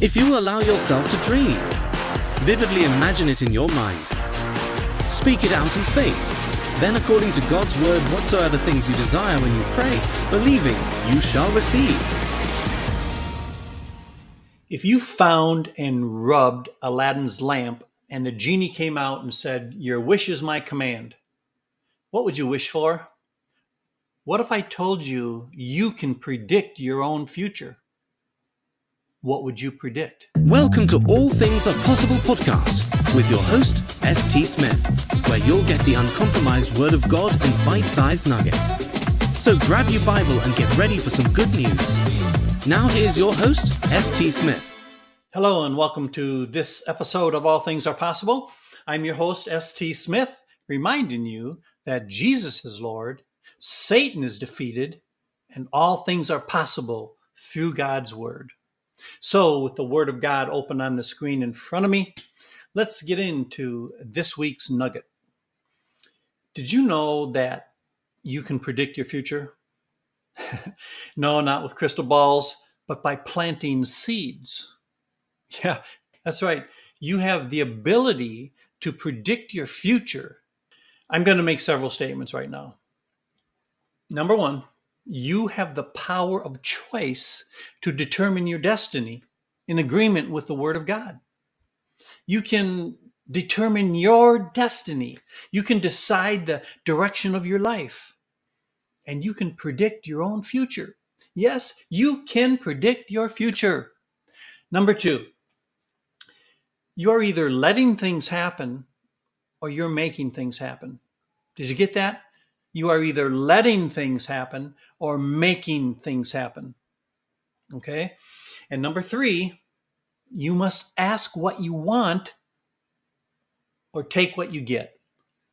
If you allow yourself to dream, vividly imagine it in your mind, speak it out in faith, then according to God's word, whatsoever things you desire when you pray, believing, you shall receive. If you found and rubbed Aladdin's lamp and the genie came out and said, Your wish is my command, what would you wish for? What if I told you you can predict your own future? What would you predict? Welcome to All Things Are Possible podcast with your host, S.T. Smith, where you'll get the uncompromised Word of God in bite sized nuggets. So grab your Bible and get ready for some good news. Now, here's your host, S.T. Smith. Hello, and welcome to this episode of All Things Are Possible. I'm your host, S.T. Smith, reminding you that Jesus is Lord, Satan is defeated, and all things are possible through God's Word. So, with the Word of God open on the screen in front of me, let's get into this week's nugget. Did you know that you can predict your future? no, not with crystal balls, but by planting seeds. Yeah, that's right. You have the ability to predict your future. I'm going to make several statements right now. Number one, you have the power of choice to determine your destiny in agreement with the Word of God. You can determine your destiny. You can decide the direction of your life. And you can predict your own future. Yes, you can predict your future. Number two, you're either letting things happen or you're making things happen. Did you get that? You are either letting things happen or making things happen. Okay. And number three, you must ask what you want or take what you get.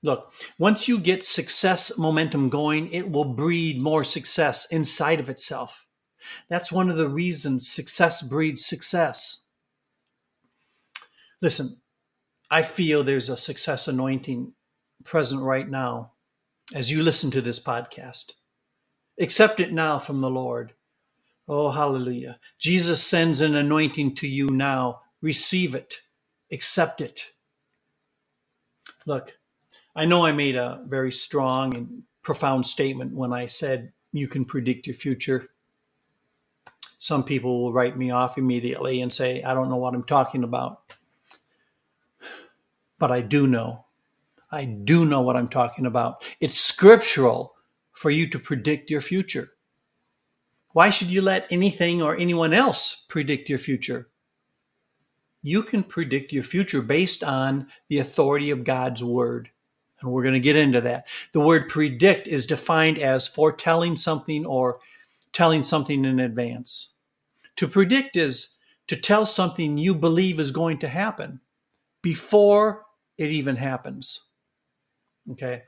Look, once you get success momentum going, it will breed more success inside of itself. That's one of the reasons success breeds success. Listen, I feel there's a success anointing present right now as you listen to this podcast. Accept it now from the Lord. Oh, hallelujah. Jesus sends an anointing to you now. Receive it, accept it. Look, I know I made a very strong and profound statement when I said you can predict your future. Some people will write me off immediately and say, I don't know what I'm talking about. But I do know I do know what I'm talking about. It's scriptural for you to predict your future. Why should you let anything or anyone else predict your future? You can predict your future based on the authority of God's word. And we're going to get into that. The word predict is defined as foretelling something or telling something in advance. To predict is to tell something you believe is going to happen before it even happens. Okay.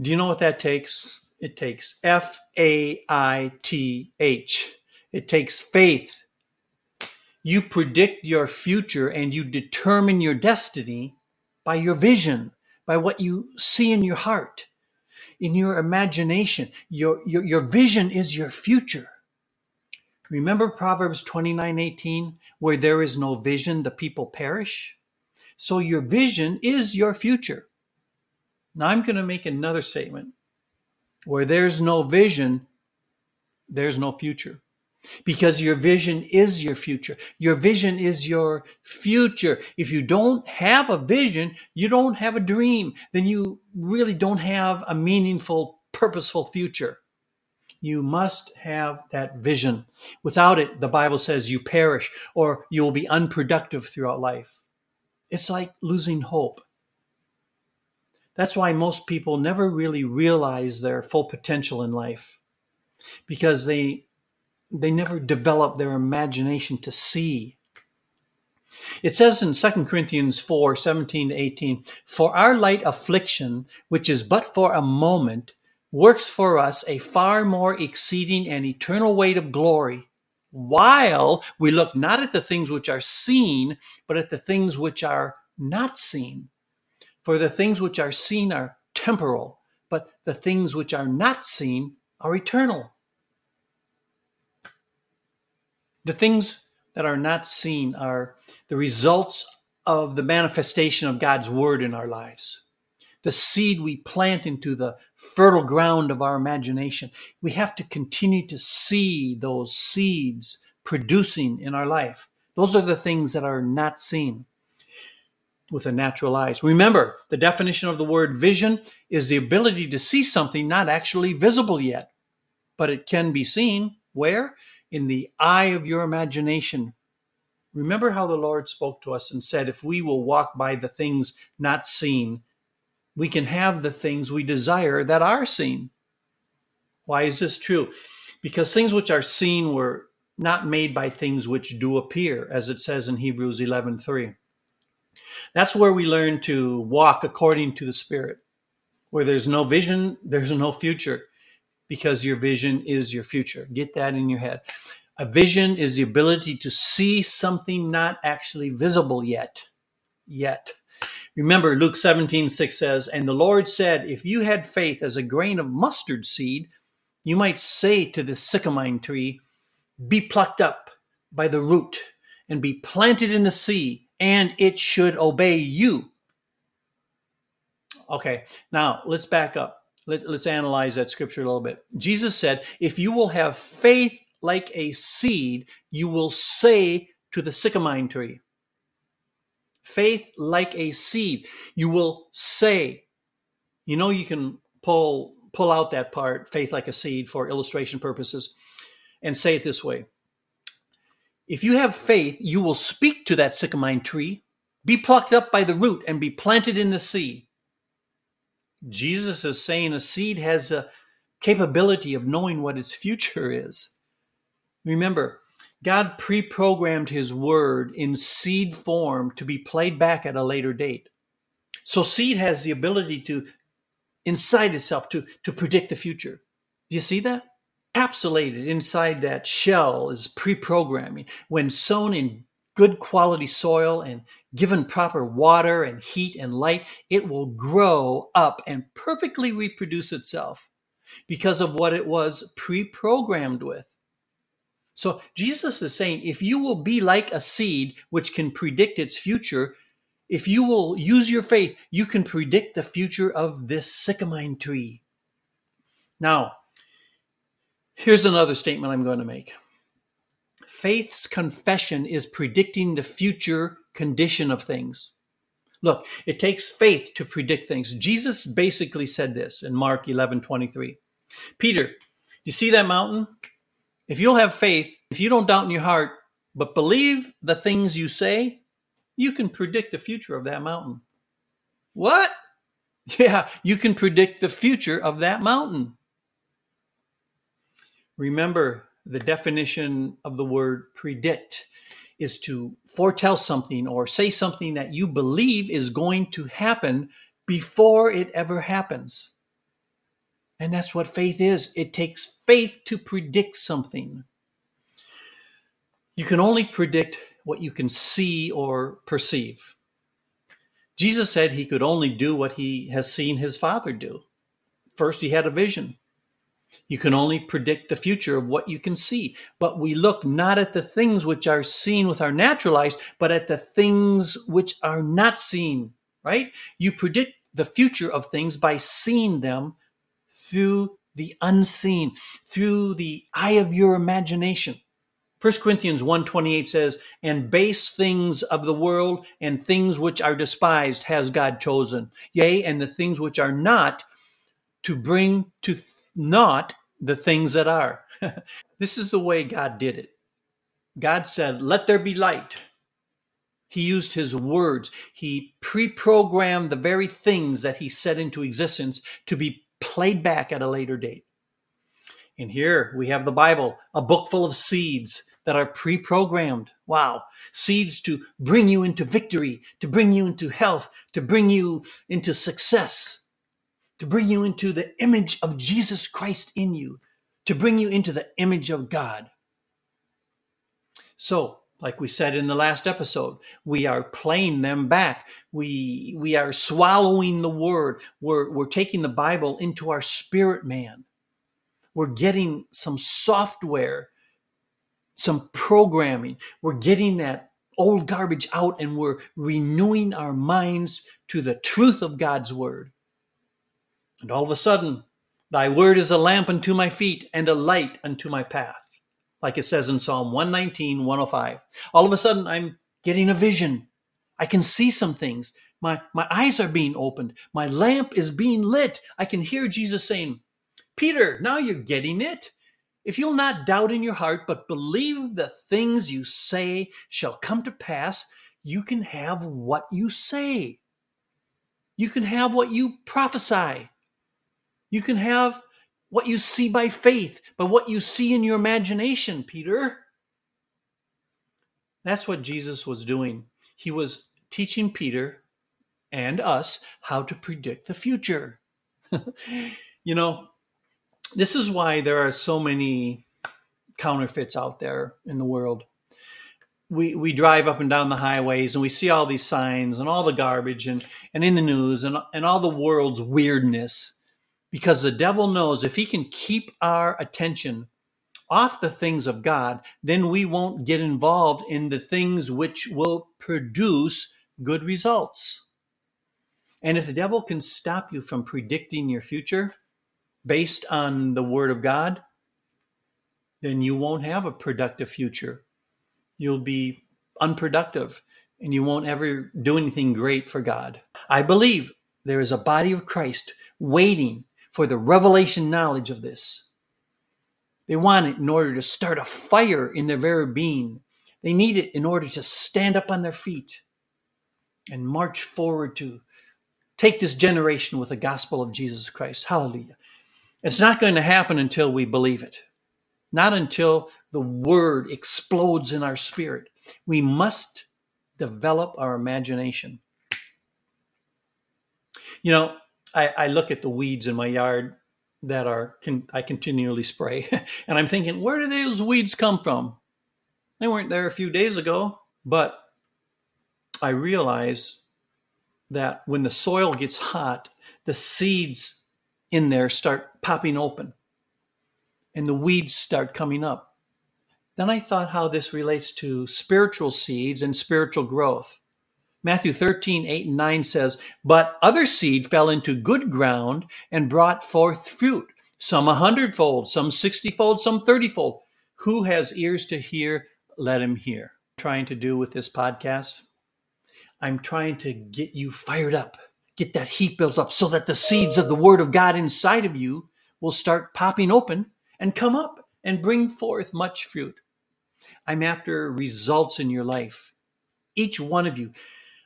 Do you know what that takes? It takes F A I T H. It takes faith. You predict your future and you determine your destiny by your vision, by what you see in your heart, in your imagination. Your, your, your vision is your future. Remember Proverbs 29 18, where there is no vision, the people perish? So your vision is your future. Now I'm going to make another statement. Where there's no vision, there's no future. Because your vision is your future. Your vision is your future. If you don't have a vision, you don't have a dream. Then you really don't have a meaningful, purposeful future. You must have that vision. Without it, the Bible says you perish or you will be unproductive throughout life. It's like losing hope. That's why most people never really realize their full potential in life because they they never develop their imagination to see. It says in 2 Corinthians 4 17 to 18, For our light affliction, which is but for a moment, works for us a far more exceeding and eternal weight of glory, while we look not at the things which are seen, but at the things which are not seen. For the things which are seen are temporal, but the things which are not seen are eternal. The things that are not seen are the results of the manifestation of God's word in our lives. The seed we plant into the fertile ground of our imagination. We have to continue to see those seeds producing in our life. Those are the things that are not seen with the natural eyes. Remember, the definition of the word vision is the ability to see something not actually visible yet, but it can be seen. Where? In the eye of your imagination. Remember how the Lord spoke to us and said, if we will walk by the things not seen, we can have the things we desire that are seen. Why is this true? Because things which are seen were not made by things which do appear, as it says in Hebrews 11:3. That's where we learn to walk according to the Spirit. Where there's no vision, there's no future, because your vision is your future. Get that in your head. A vision is the ability to see something not actually visible yet. Yet. Remember, Luke 17, 6 says, And the Lord said, If you had faith as a grain of mustard seed, you might say to this sycamore tree, Be plucked up by the root and be planted in the sea, and it should obey you. Okay, now let's back up. Let, us analyze that scripture a little bit. Jesus said, If you will have faith like a seed, you will say to the sycamore tree, Faith like a seed, you will say. You know, you can pull pull out that part, faith like a seed, for illustration purposes, and say it this way if you have faith, you will speak to that sycamore tree, be plucked up by the root, and be planted in the sea. Jesus is saying a seed has a capability of knowing what its future is. Remember, God pre programmed his word in seed form to be played back at a later date. So, seed has the ability to, inside itself, to, to predict the future. Do you see that? Encapsulated inside that shell is pre-programming. When sown in good quality soil and given proper water and heat and light, it will grow up and perfectly reproduce itself because of what it was pre-programmed with. So Jesus is saying, if you will be like a seed which can predict its future, if you will use your faith, you can predict the future of this sycamore tree. Now, Here's another statement I'm going to make faith's confession is predicting the future condition of things. Look, it takes faith to predict things. Jesus basically said this in Mark 11 23. Peter, you see that mountain? If you'll have faith, if you don't doubt in your heart, but believe the things you say, you can predict the future of that mountain. What? Yeah, you can predict the future of that mountain. Remember, the definition of the word predict is to foretell something or say something that you believe is going to happen before it ever happens. And that's what faith is it takes faith to predict something. You can only predict what you can see or perceive. Jesus said he could only do what he has seen his Father do. First, he had a vision. You can only predict the future of what you can see. But we look not at the things which are seen with our natural eyes, but at the things which are not seen, right? You predict the future of things by seeing them through the unseen, through the eye of your imagination. 1 Corinthians 1:28 says, "And base things of the world and things which are despised has God chosen, yea, and the things which are not to bring to not the things that are. this is the way God did it. God said, Let there be light. He used his words. He pre programmed the very things that he set into existence to be played back at a later date. And here we have the Bible, a book full of seeds that are pre programmed. Wow. Seeds to bring you into victory, to bring you into health, to bring you into success to bring you into the image of Jesus Christ in you, to bring you into the image of God. So, like we said in the last episode, we are playing them back. We we are swallowing the word. We're we're taking the Bible into our spirit man. We're getting some software some programming. We're getting that old garbage out and we're renewing our minds to the truth of God's word. And all of a sudden, thy word is a lamp unto my feet and a light unto my path. Like it says in Psalm 119, 105. All of a sudden, I'm getting a vision. I can see some things. My, my eyes are being opened. My lamp is being lit. I can hear Jesus saying, Peter, now you're getting it. If you'll not doubt in your heart, but believe the things you say shall come to pass, you can have what you say. You can have what you prophesy. You can have what you see by faith, but what you see in your imagination, Peter. That's what Jesus was doing. He was teaching Peter and us how to predict the future. you know, this is why there are so many counterfeits out there in the world. We, we drive up and down the highways and we see all these signs and all the garbage and, and in the news and, and all the world's weirdness because the devil knows if he can keep our attention off the things of God, then we won't get involved in the things which will produce good results. And if the devil can stop you from predicting your future based on the word of God, then you won't have a productive future. You'll be unproductive and you won't ever do anything great for God. I believe there is a body of Christ waiting for the revelation knowledge of this. They want it in order to start a fire in their very being. They need it in order to stand up on their feet and march forward to take this generation with the gospel of Jesus Christ. Hallelujah. It's not going to happen until we believe it, not until the word explodes in our spirit. We must develop our imagination. You know, I, I look at the weeds in my yard that are can, I continually spray, and I'm thinking, where do those weeds come from? They weren't there a few days ago, but I realize that when the soil gets hot, the seeds in there start popping open and the weeds start coming up. Then I thought how this relates to spiritual seeds and spiritual growth. Matthew 13, 8 and 9 says, But other seed fell into good ground and brought forth fruit, some a hundredfold, some sixtyfold, some thirtyfold. Who has ears to hear, let him hear. Trying to do with this podcast? I'm trying to get you fired up, get that heat built up so that the seeds of the word of God inside of you will start popping open and come up and bring forth much fruit. I'm after results in your life. Each one of you.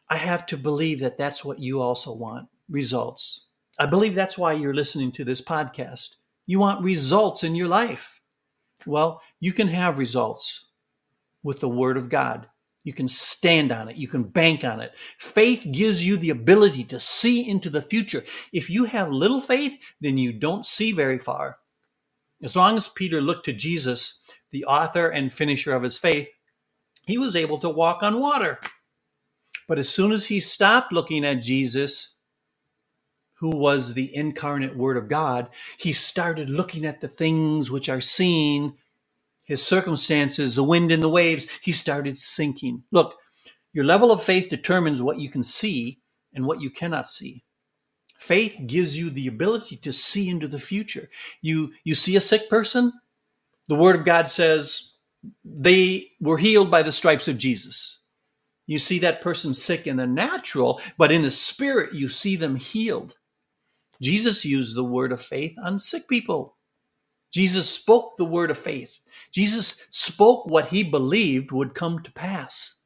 I have to believe that that's what you also want results. I believe that's why you're listening to this podcast. You want results in your life. Well, you can have results with the Word of God. You can stand on it. You can bank on it. Faith gives you the ability to see into the future. If you have little faith, then you don't see very far. As long as Peter looked to Jesus, the author and finisher of his faith, he was able to walk on water. But as soon as he stopped looking at Jesus, who was the incarnate Word of God, he started looking at the things which are seen, his circumstances, the wind and the waves. He started sinking. Look, your level of faith determines what you can see and what you cannot see. Faith gives you the ability to see into the future. You you see a sick person, the word of God says they were healed by the stripes of Jesus. You see that person sick in the natural, but in the spirit, you see them healed. Jesus used the word of faith on sick people. Jesus spoke the word of faith. Jesus spoke what he believed would come to pass.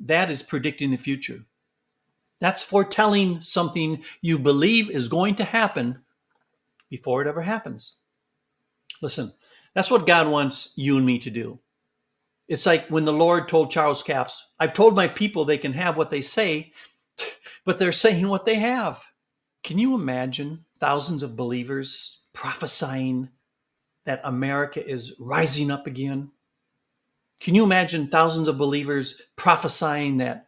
That is predicting the future. That's foretelling something you believe is going to happen before it ever happens. Listen, that's what God wants you and me to do. It's like when the Lord told Charles Capps, I've told my people they can have what they say, but they're saying what they have. Can you imagine thousands of believers prophesying that America is rising up again? Can you imagine thousands of believers prophesying that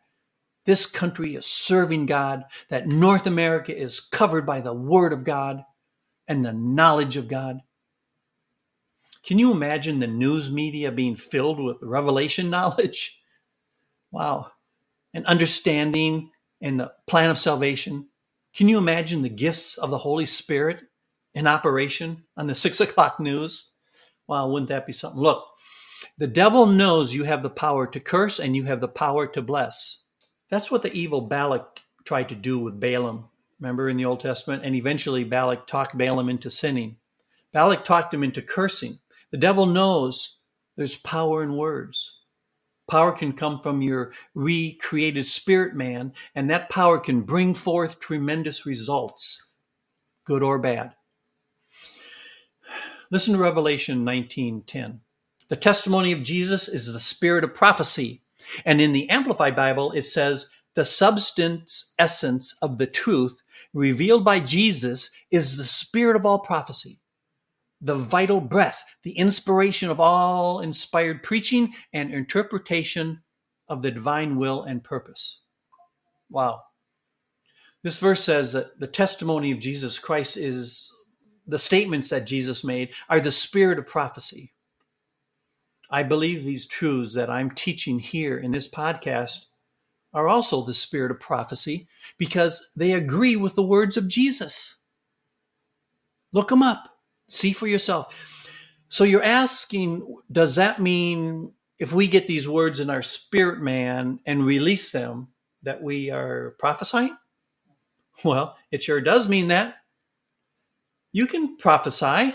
this country is serving God, that North America is covered by the Word of God and the knowledge of God? Can you imagine the news media being filled with revelation knowledge? Wow. And understanding and the plan of salvation. Can you imagine the gifts of the Holy Spirit in operation on the six o'clock news? Wow, wouldn't that be something? Look, the devil knows you have the power to curse and you have the power to bless. That's what the evil Balak tried to do with Balaam. Remember in the Old Testament? And eventually Balak talked Balaam into sinning. Balak talked him into cursing. The devil knows there's power in words. Power can come from your recreated spirit man, and that power can bring forth tremendous results, good or bad. Listen to Revelation 19:10. The testimony of Jesus is the spirit of prophecy. And in the Amplified Bible, it says, the substance essence of the truth revealed by Jesus is the spirit of all prophecy the vital breath, the inspiration of all inspired preaching and interpretation of the divine will and purpose. Wow. This verse says that the testimony of Jesus Christ is the statements that Jesus made are the spirit of prophecy. I believe these truths that I'm teaching here in this podcast are also the spirit of prophecy because they agree with the words of Jesus. Look them up. See for yourself. So you're asking, does that mean if we get these words in our spirit man and release them, that we are prophesying? Well, it sure does mean that. You can prophesy.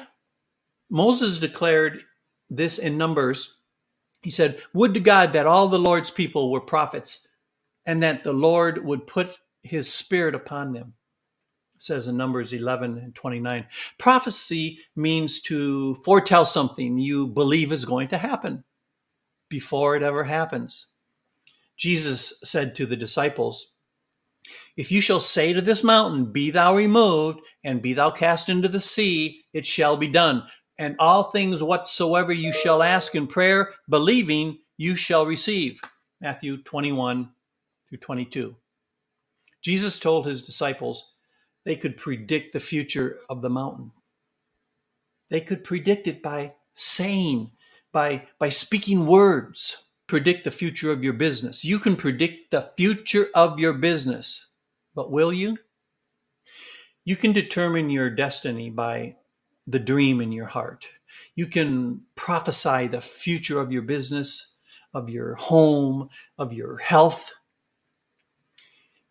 Moses declared this in Numbers. He said, Would to God that all the Lord's people were prophets and that the Lord would put his spirit upon them says in Numbers 11 and 29. Prophecy means to foretell something you believe is going to happen before it ever happens. Jesus said to the disciples, If you shall say to this mountain, Be thou removed, and be thou cast into the sea, it shall be done. And all things whatsoever you shall ask in prayer, believing, you shall receive. Matthew 21 through 22. Jesus told his disciples, they could predict the future of the mountain. They could predict it by saying, by, by speaking words, predict the future of your business. You can predict the future of your business, but will you? You can determine your destiny by the dream in your heart. You can prophesy the future of your business, of your home, of your health.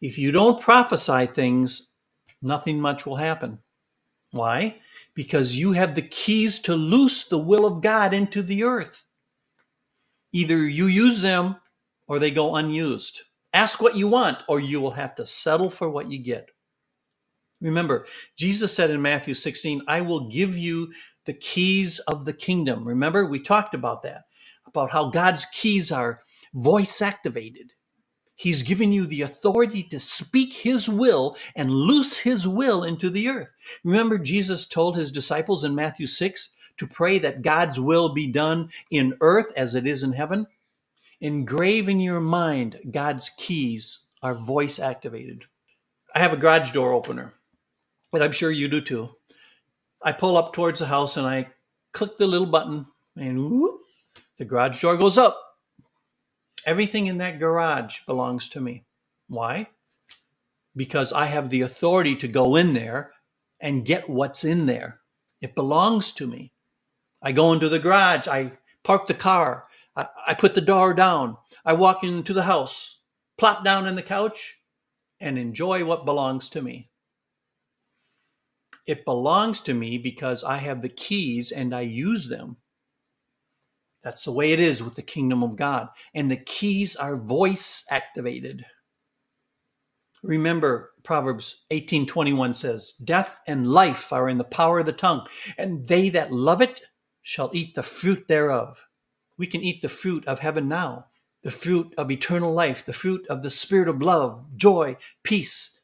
If you don't prophesy things, nothing much will happen. Why? Because you have the keys to loose the will of God into the earth. Either you use them or they go unused. Ask what you want, or you will have to settle for what you get. Remember, Jesus said in Matthew 16, I will give you the keys of the kingdom. Remember, we talked about that, about how God's keys are voice activated. He's given you the authority to speak his will and loose his will into the earth. Remember, Jesus told his disciples in Matthew 6 to pray that God's will be done in earth as it is in heaven? Engrave in your mind God's keys are voice activated. I have a garage door opener, and I'm sure you do too. I pull up towards the house and I click the little button, and whoop, the garage door goes up. Everything in that garage belongs to me. Why? Because I have the authority to go in there and get what's in there. It belongs to me. I go into the garage, I park the car, I, I put the door down, I walk into the house, plop down in the couch, and enjoy what belongs to me. It belongs to me because I have the keys and I use them that's the way it is with the kingdom of God. And the keys are voice activated. Remember Proverbs 18:21 says, "Death and life are in the power of the tongue, and they that love it shall eat the fruit thereof." We can eat the fruit of heaven now, the fruit of eternal life, the fruit of the spirit of love, joy, peace,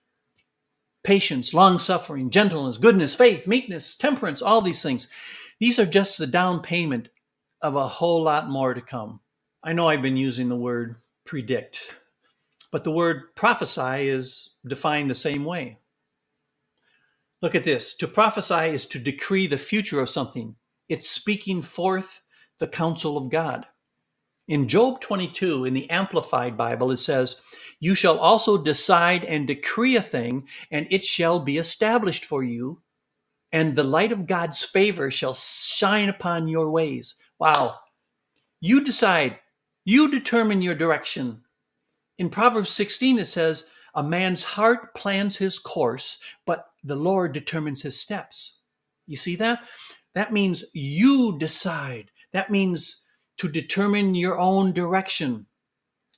patience, long-suffering, gentleness, goodness, faith, meekness, temperance, all these things. These are just the down payment of a whole lot more to come. I know I've been using the word predict, but the word prophesy is defined the same way. Look at this to prophesy is to decree the future of something, It's speaking forth the counsel of God. In Job 22, in the Amplified Bible, it says, You shall also decide and decree a thing, and it shall be established for you, and the light of God's favor shall shine upon your ways. Wow. You decide, you determine your direction. In Proverbs 16, it says, A man's heart plans his course, but the Lord determines his steps. You see that? That means you decide. That means to determine your own direction.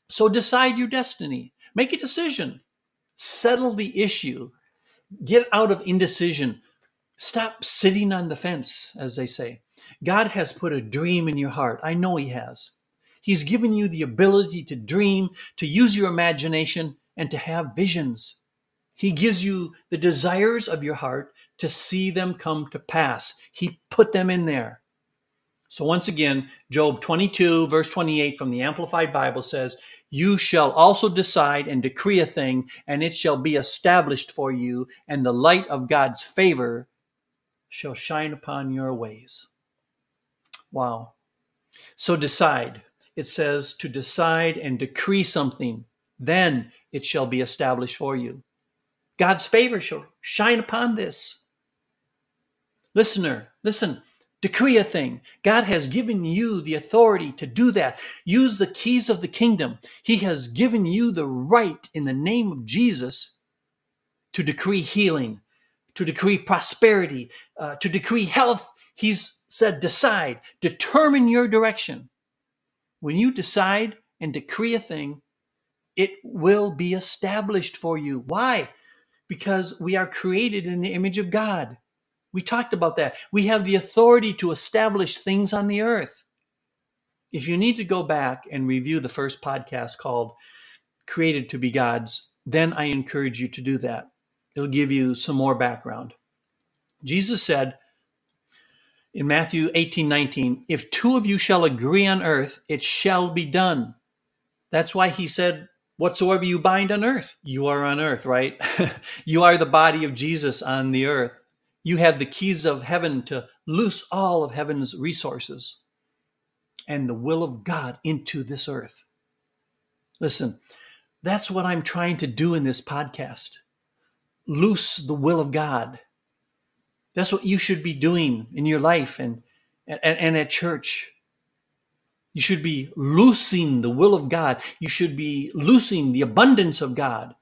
So decide your destiny. Make a decision. Settle the issue. Get out of indecision. Stop sitting on the fence, as they say. God has put a dream in your heart. I know He has. He's given you the ability to dream, to use your imagination, and to have visions. He gives you the desires of your heart to see them come to pass. He put them in there. So once again, Job 22, verse 28 from the Amplified Bible says, You shall also decide and decree a thing, and it shall be established for you, and the light of God's favor shall shine upon your ways. Wow. So decide. It says to decide and decree something, then it shall be established for you. God's favor shall shine upon this. Listener, listen, decree a thing. God has given you the authority to do that. Use the keys of the kingdom. He has given you the right in the name of Jesus to decree healing, to decree prosperity, uh, to decree health. He's said, decide, determine your direction. When you decide and decree a thing, it will be established for you. Why? Because we are created in the image of God. We talked about that. We have the authority to establish things on the earth. If you need to go back and review the first podcast called Created to be God's, then I encourage you to do that. It'll give you some more background. Jesus said in Matthew 18 19, if two of you shall agree on earth, it shall be done. That's why he said, Whatsoever you bind on earth, you are on earth, right? you are the body of Jesus on the earth. You have the keys of heaven to loose all of heaven's resources and the will of God into this earth. Listen, that's what I'm trying to do in this podcast. Loose the will of God. That's what you should be doing in your life and, and, and at church. You should be loosing the will of God. You should be loosing the abundance of God,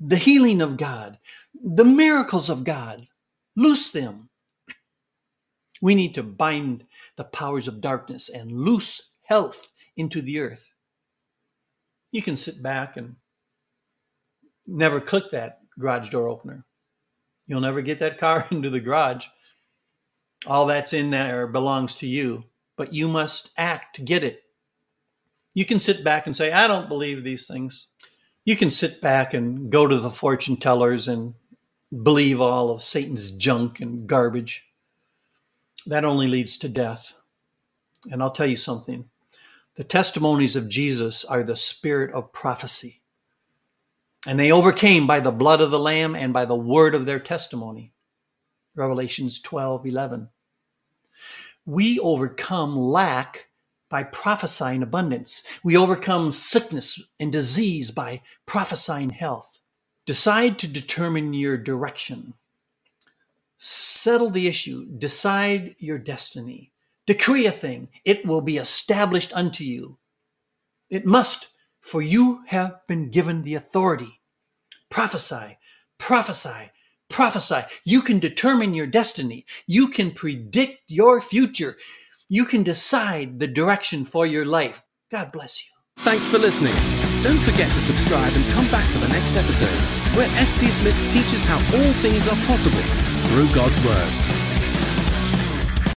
the healing of God, the miracles of God. Loose them. We need to bind the powers of darkness and loose health into the earth. You can sit back and never click that garage door opener. You'll never get that car into the garage. All that's in there belongs to you, but you must act to get it. You can sit back and say, I don't believe these things. You can sit back and go to the fortune tellers and believe all of Satan's junk and garbage. That only leads to death. And I'll tell you something the testimonies of Jesus are the spirit of prophecy. And they overcame by the blood of the Lamb and by the word of their testimony. Revelations 12 11. We overcome lack by prophesying abundance. We overcome sickness and disease by prophesying health. Decide to determine your direction. Settle the issue. Decide your destiny. Decree a thing. It will be established unto you. It must, for you have been given the authority. Prophesy, prophesy, prophesy. You can determine your destiny. You can predict your future. You can decide the direction for your life. God bless you. Thanks for listening. Don't forget to subscribe and come back for the next episode, where S.T. Smith teaches how all things are possible through God's Word.